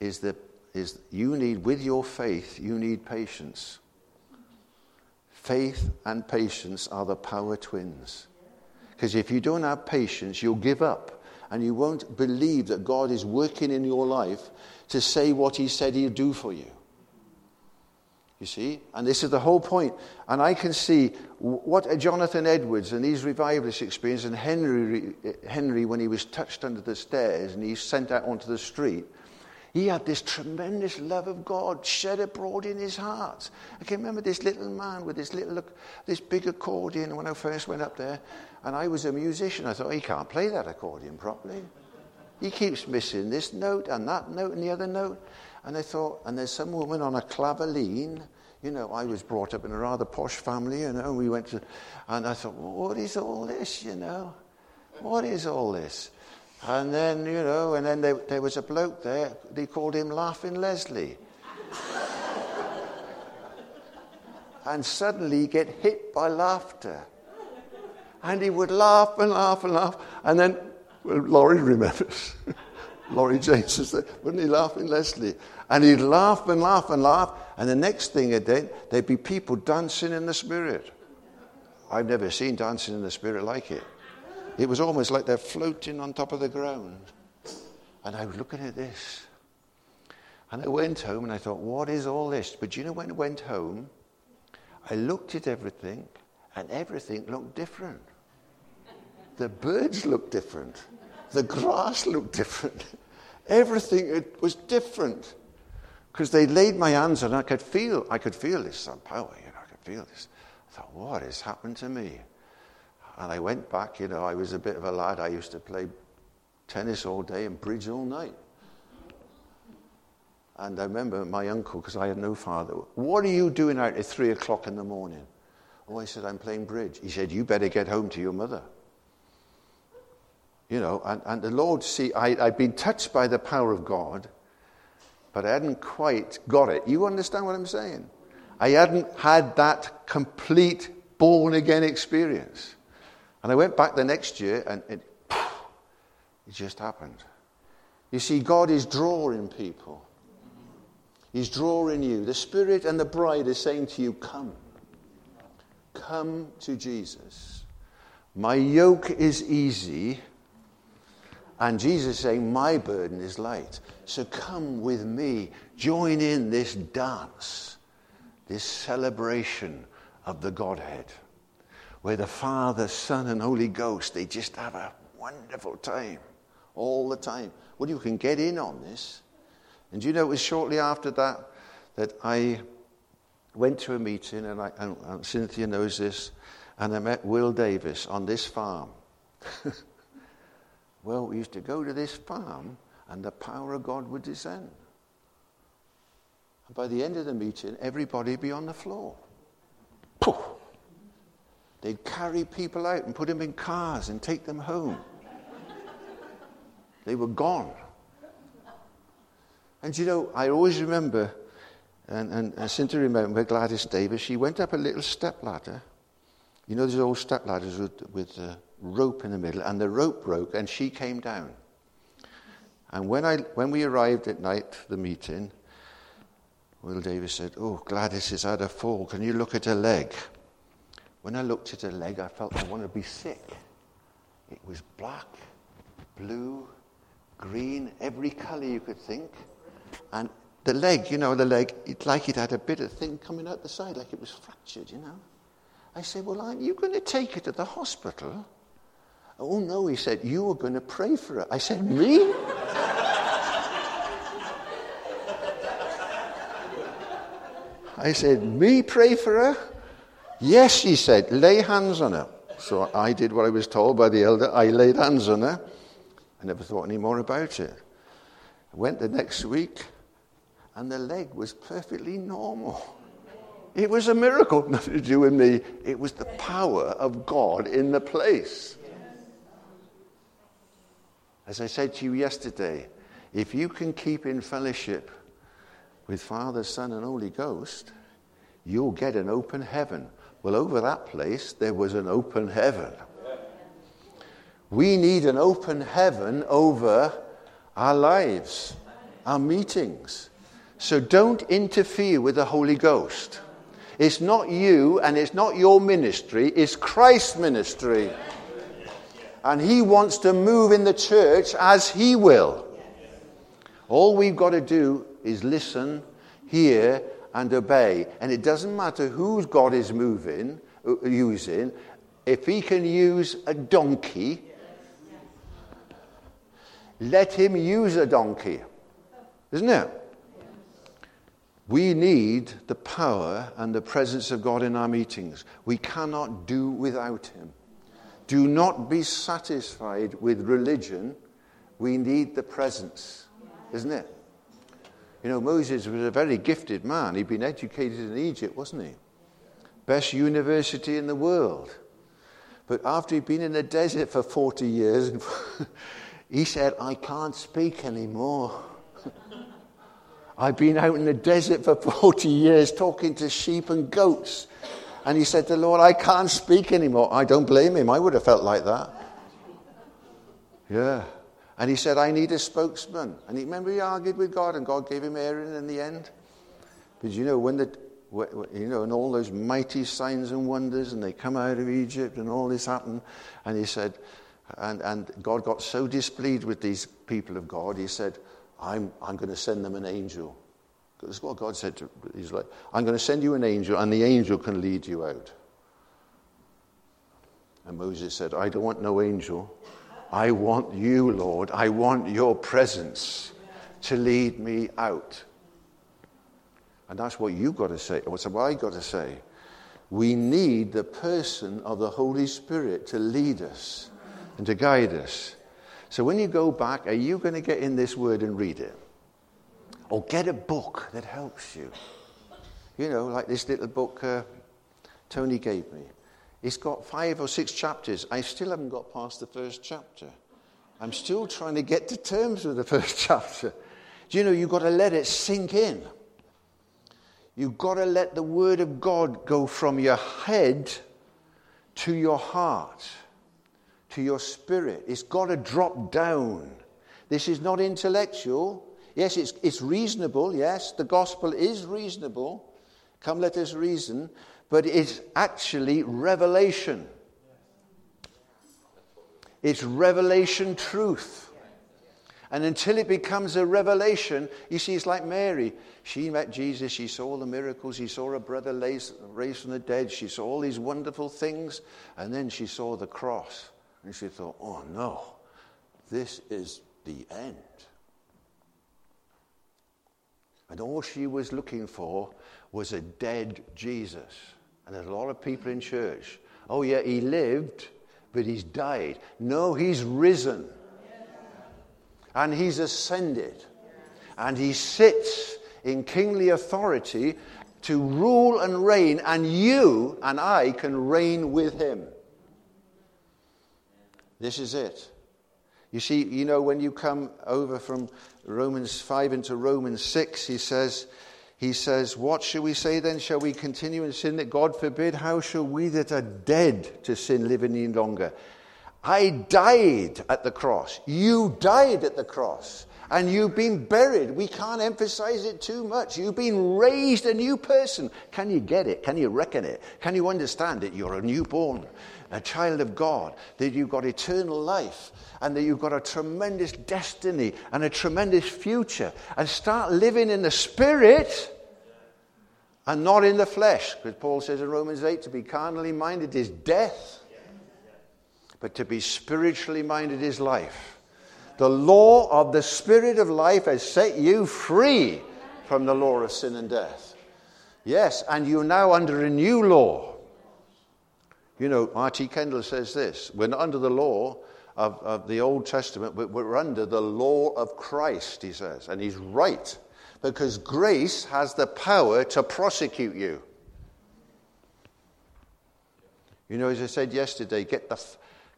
is the, is, you need, with your faith, you need patience. Faith and patience are the power twins. Because if you don't have patience, you'll give up and you won't believe that God is working in your life to say what He said He'd do for you. You see? And this is the whole point. And I can see what Jonathan Edwards and these revivalists experienced, and Henry, Henry, when he was touched under the stairs and he's sent out onto the street, he had this tremendous love of God shed abroad in his heart. I can remember this little man with this little, this big accordion when I first went up there, and I was a musician. I thought, he can't play that accordion properly. He keeps missing this note and that note and the other note. And I thought, and there's some woman on a claveline. You know, I was brought up in a rather posh family, you know, we went to, and I thought, well, what is all this, you know? What is all this? And then, you know, and then there, there was a bloke there, they called him Laughing Leslie. [LAUGHS] and suddenly he'd get hit by laughter. And he would laugh and laugh and laugh. And then, well, Laurie remembers. [LAUGHS] Laurie James was there, wouldn't he, Laughing Leslie? And he'd laugh and laugh and laugh. And the next thing it did, there'd be people dancing in the spirit. I've never seen dancing in the spirit like it. It was almost like they're floating on top of the ground. And I was looking at this. And I went home and I thought, what is all this? But you know, when I went home, I looked at everything and everything looked different. The birds looked different. The grass looked different. Everything was different. Because they laid my hands on I could feel, I could feel this oh, some power, you know, I could feel this. I thought, what has happened to me? And I went back, you know, I was a bit of a lad. I used to play tennis all day and bridge all night. And I remember my uncle, because I had no father, what are you doing out at three o'clock in the morning? Oh, I said, I'm playing bridge. He said, You better get home to your mother. You know, and, and the Lord, see, I, I'd been touched by the power of God, but I hadn't quite got it. You understand what I'm saying? I hadn't had that complete born again experience. And I went back the next year and it, it just happened. You see, God is drawing people. He's drawing you. The Spirit and the bride are saying to you, Come. Come to Jesus. My yoke is easy. And Jesus is saying, My burden is light. So come with me. Join in this dance, this celebration of the Godhead where the Father, Son, and Holy Ghost, they just have a wonderful time all the time. Well, you can get in on this. And you know, it was shortly after that that I went to a meeting, and, I, and, and Cynthia knows this, and I met Will Davis on this farm. [LAUGHS] well, we used to go to this farm, and the power of God would descend. And by the end of the meeting, everybody would be on the floor. Poof! They'd carry people out and put them in cars and take them home. they were gone. And you know, I always remember, and, and I seem to remember Gladys Davis, she went up a little step ladder. You know, those old step ladders with, with a rope in the middle, and the rope broke, and she came down. And when, I, when we arrived at night, the meeting, Will Davis said, Oh, Gladys has had a fall. Can you look at her leg? When I looked at her leg, I felt I wanted to be sick. It was black, blue, green, every color you could think. And the leg, you know, the leg, it's like it had a bit of thing coming out the side, like it was fractured, you know. I said, Well, aren't you going to take her to the hospital? Oh, no, he said, You were going to pray for her. I said, Me? [LAUGHS] I said, Me pray for her? Yes, he said, lay hands on her. So I did what I was told by the elder. I laid hands on her. I never thought any more about it. I went the next week, and the leg was perfectly normal. It was a miracle, [LAUGHS] nothing to do with me. It was the power of God in the place. As I said to you yesterday, if you can keep in fellowship with Father, Son, and Holy Ghost, you'll get an open heaven. Well, over that place, there was an open heaven. We need an open heaven over our lives, our meetings. So don't interfere with the Holy Ghost. It's not you and it's not your ministry, it's Christ's ministry. And He wants to move in the church as He will. All we've got to do is listen, hear, and obey. And it doesn't matter whose God is moving, uh, using. If He can use a donkey, let Him use a donkey. Isn't it? We need the power and the presence of God in our meetings. We cannot do without Him. Do not be satisfied with religion. We need the presence, isn't it? You know, Moses was a very gifted man. He'd been educated in Egypt, wasn't he? Best university in the world. But after he'd been in the desert for 40 years, [LAUGHS] he said, I can't speak anymore. [LAUGHS] I've been out in the desert for 40 years talking to sheep and goats. And he said to the Lord, I can't speak anymore. I don't blame him. I would have felt like that. Yeah. And he said, I need a spokesman. And he remember he argued with God, and God gave him Aaron in the end. But you know, when the you know, and all those mighty signs and wonders, and they come out of Egypt, and all this happened, and he said, and, and God got so displeased with these people of God, he said, I'm, I'm going to send them an angel. That's what God said to He's like, I'm going to send you an angel, and the angel can lead you out. And Moses said, I don't want no angel. I want you, Lord. I want your presence to lead me out. And that's what you've got to say. What's what I got to say? We need the person of the Holy Spirit to lead us and to guide us. So when you go back, are you going to get in this word and read it? Or get a book that helps you. You know, like this little book uh, Tony gave me. It's got five or six chapters. I still haven't got past the first chapter. I'm still trying to get to terms with the [LAUGHS] first chapter. Do you know, you've got to let it sink in. You've got to let the Word of God go from your head to your heart, to your spirit. It's got to drop down. This is not intellectual. Yes, it's, it's reasonable. Yes, the gospel is reasonable. Come, let us reason. But it's actually revelation. It's revelation truth. And until it becomes a revelation, you see, it's like Mary. She met Jesus, she saw all the miracles, she saw her brother raised from the dead, she saw all these wonderful things, and then she saw the cross. And she thought, oh no, this is the end. And all she was looking for was a dead Jesus. And there's a lot of people in church. Oh, yeah, he lived, but he's died. No, he's risen. And he's ascended. And he sits in kingly authority to rule and reign, and you and I can reign with him. This is it. You see, you know, when you come over from Romans 5 into Romans 6, he says, he says, What shall we say then? Shall we continue in sin that God forbid? How shall we that are dead to sin live any longer? I died at the cross. You died at the cross. And you've been buried. We can't emphasize it too much. You've been raised a new person. Can you get it? Can you reckon it? Can you understand it? You're a newborn a child of God, that you've got eternal life, and that you've got a tremendous destiny and a tremendous future, and start living in the Spirit and not in the flesh. Because Paul says in Romans 8 to be carnally minded is death, but to be spiritually minded is life. The law of the Spirit of life has set you free from the law of sin and death. Yes, and you're now under a new law you know, R.T. Kendall says this we're not under the law of, of the Old Testament, but we're under the law of Christ, he says. And he's right, because grace has the power to prosecute you. You know, as I said yesterday, get the,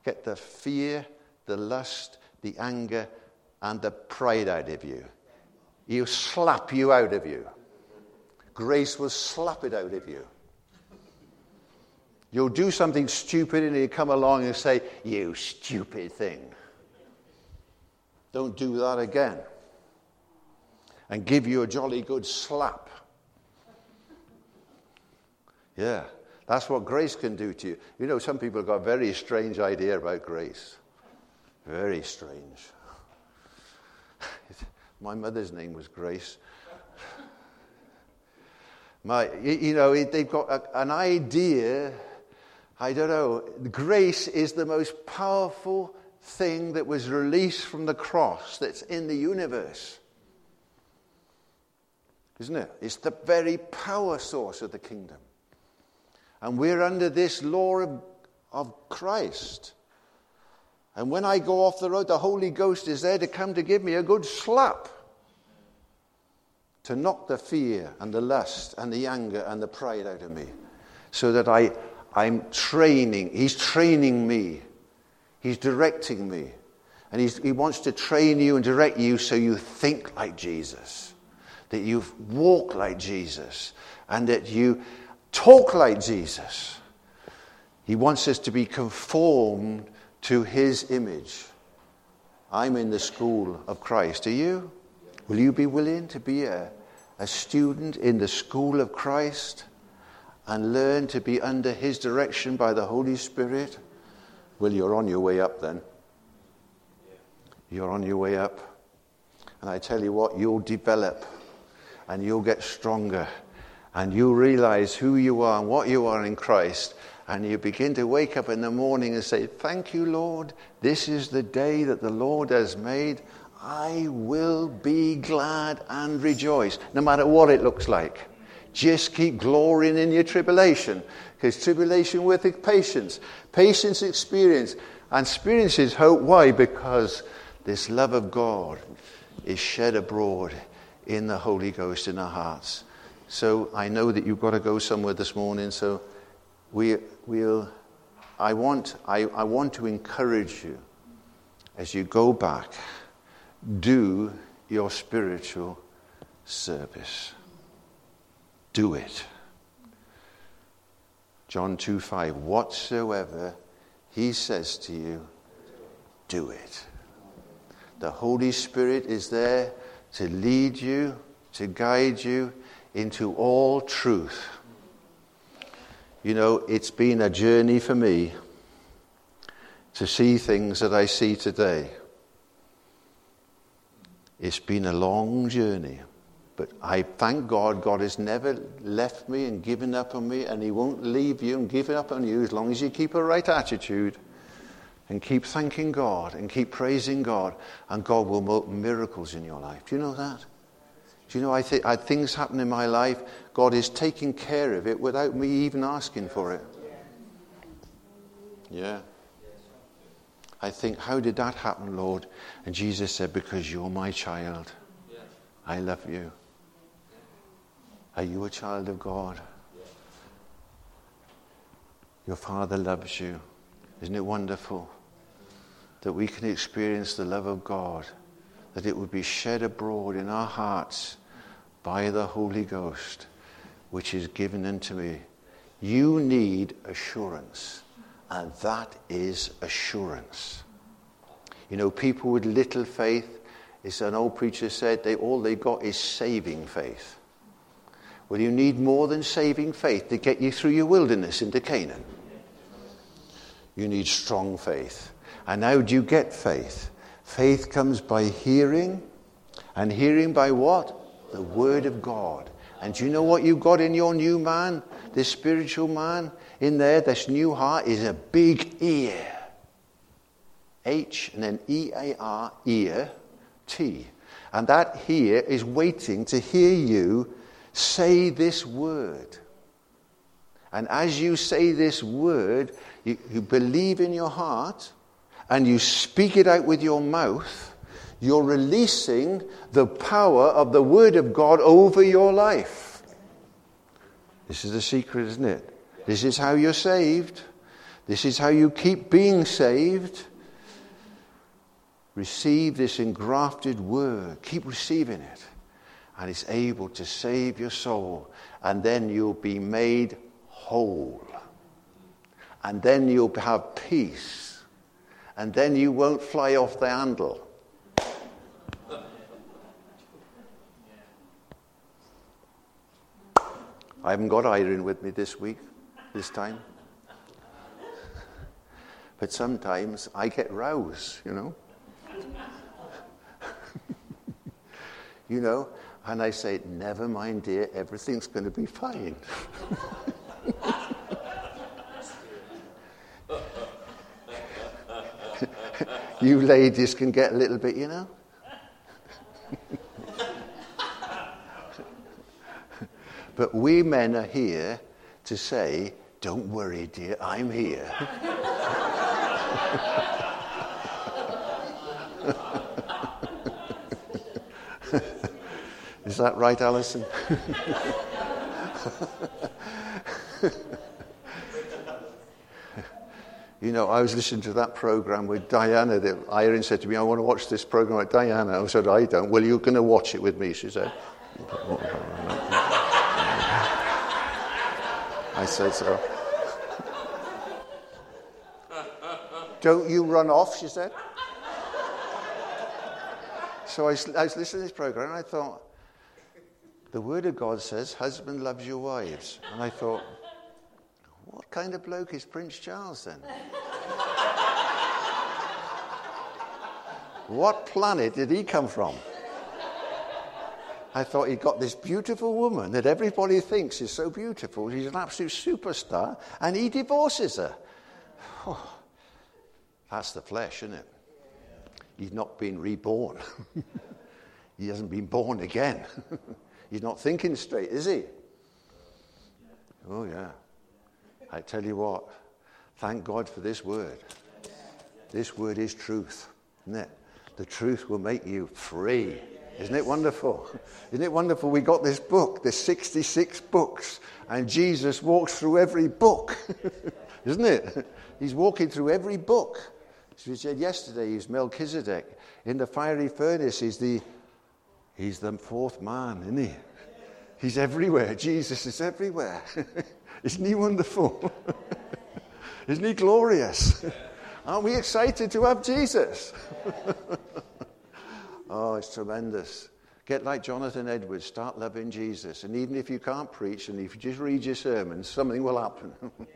get the fear, the lust, the anger, and the pride out of you. He'll slap you out of you. Grace will slap it out of you. You'll do something stupid and he'll come along and say, You stupid thing. Don't do that again. And give you a jolly good slap. Yeah, that's what grace can do to you. You know, some people have got a very strange idea about grace. Very strange. [LAUGHS] My mother's name was Grace. My, you know, they've got a, an idea. I don't know. Grace is the most powerful thing that was released from the cross that's in the universe. Isn't it? It's the very power source of the kingdom. And we're under this law of, of Christ. And when I go off the road, the Holy Ghost is there to come to give me a good slap. To knock the fear and the lust and the anger and the pride out of me. So that I, I'm training, He's training me. He's directing me. And He wants to train you and direct you so you think like Jesus. That you walk like Jesus. And that you talk like Jesus. He wants us to be conformed to his image. I'm in the school of Christ. Are you? Will you be willing to be a, a student in the school of Christ and learn to be under his direction by the Holy Spirit? Well, you're on your way up then. You're on your way up. And I tell you what, you'll develop and you'll get stronger and you'll realize who you are and what you are in Christ and you begin to wake up in the morning and say, Thank you, Lord. This is the day that the Lord has made. I will be glad and rejoice, no matter what it looks like. Just keep glorying in your tribulation, because tribulation with patience, patience experience, and experience is hope. Why? Because this love of God is shed abroad in the Holy Ghost in our hearts. So I know that you've got to go somewhere this morning, so we, we'll, I, want, I, I want to encourage you as you go back, do your spiritual service. Do it. John 2 5. Whatsoever he says to you, do it. The Holy Spirit is there to lead you, to guide you into all truth. You know, it's been a journey for me to see things that I see today. It's been a long journey, but I thank God God has never left me and given up on me, and He won't leave you and give up on you as long as you keep a right attitude and keep thanking God and keep praising God, and God will work miracles in your life. Do you know that? Do you know, I, th- I things happen in my life, God is taking care of it without me even asking for it. Yeah. I think, how did that happen, Lord? And Jesus said, Because you're my child. I love you. Are you a child of God? Your Father loves you. Isn't it wonderful that we can experience the love of God? That it would be shed abroad in our hearts by the Holy Ghost, which is given unto me. You need assurance, and that is assurance. You know, people with little faith, as an old preacher said, they, all they got is saving faith. Well, you need more than saving faith to get you through your wilderness into Canaan. You need strong faith. And how do you get faith? Faith comes by hearing, and hearing by what? The Word of God. And do you know what you've got in your new man, this spiritual man? In there, this new heart is a big ear. H and then E A R, ear, T. And that here is waiting to hear you say this word. And as you say this word, you, you believe in your heart and you speak it out with your mouth, you're releasing the power of the Word of God over your life. This is the secret, isn't it? This is how you're saved. This is how you keep being saved. receive this engrafted word. Keep receiving it. And it's able to save your soul. And then you'll be made whole. And then you'll have peace. And then you won't fly off the handle. I haven't got Irene with me this week, this time. But sometimes I get roused, you know. [LAUGHS] you know, and I say, Never mind, dear, everything's going to be fine. [LAUGHS] you ladies can get a little bit, you know. [LAUGHS] but we men are here to say, Don't worry, dear, I'm here. [LAUGHS] Is that right, Alison? [LAUGHS] you know, I was listening to that program with Diana. That Irene said to me, I want to watch this program with Diana. I said, I don't. Well, you're going to watch it with me, she said. I said so. Don't you run off, she said. So I, I was listening to this program and I thought, the Word of God says, husband loves your wives. And I thought, what kind of bloke is Prince Charles then? [LAUGHS] what planet did he come from? I thought he'd got this beautiful woman that everybody thinks is so beautiful. She's an absolute superstar, and he divorces her. Oh, that's the flesh, isn't it? He's not been reborn. [LAUGHS] he hasn't been born again. [LAUGHS] He's not thinking straight, is he? Oh, yeah. I tell you what, thank God for this word. This word is truth, isn't it? The truth will make you free. Isn't it wonderful? Isn't it wonderful? We got this book, there's 66 books, and Jesus walks through every book. [LAUGHS] Isn't it? He's walking through every book. As we said yesterday, he's Melchizedek. In the fiery furnace, he's the, he's the fourth man, isn't he? He's everywhere. Jesus is everywhere. [LAUGHS] Isn't he wonderful? [LAUGHS] Isn't he glorious? Aren't we excited to have Jesus? [LAUGHS] oh, it's tremendous. Get like Jonathan Edwards, start loving Jesus. And even if you can't preach and if you just read your sermons, something will happen. [LAUGHS]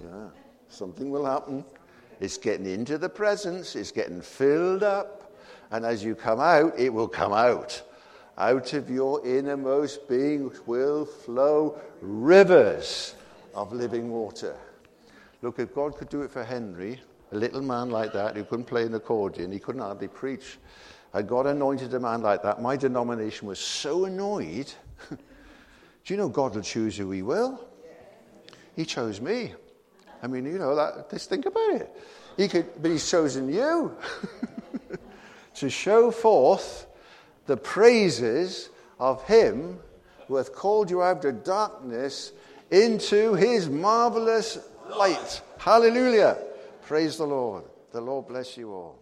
yeah, something will happen. It's getting into the presence, it's getting filled up, and as you come out, it will come out. Out of your innermost being will flow rivers of living water. Look, if God could do it for Henry, a little man like that who couldn't play an accordion, he couldn't hardly preach, and God anointed a man like that, my denomination was so annoyed. [LAUGHS] do you know God will choose who he will? He chose me. I mean, you know, that, just think about it. He could, but he's chosen you [LAUGHS] to show forth the praises of him who hath called you out of darkness into his marvelous light. Hallelujah. Praise the Lord. The Lord bless you all.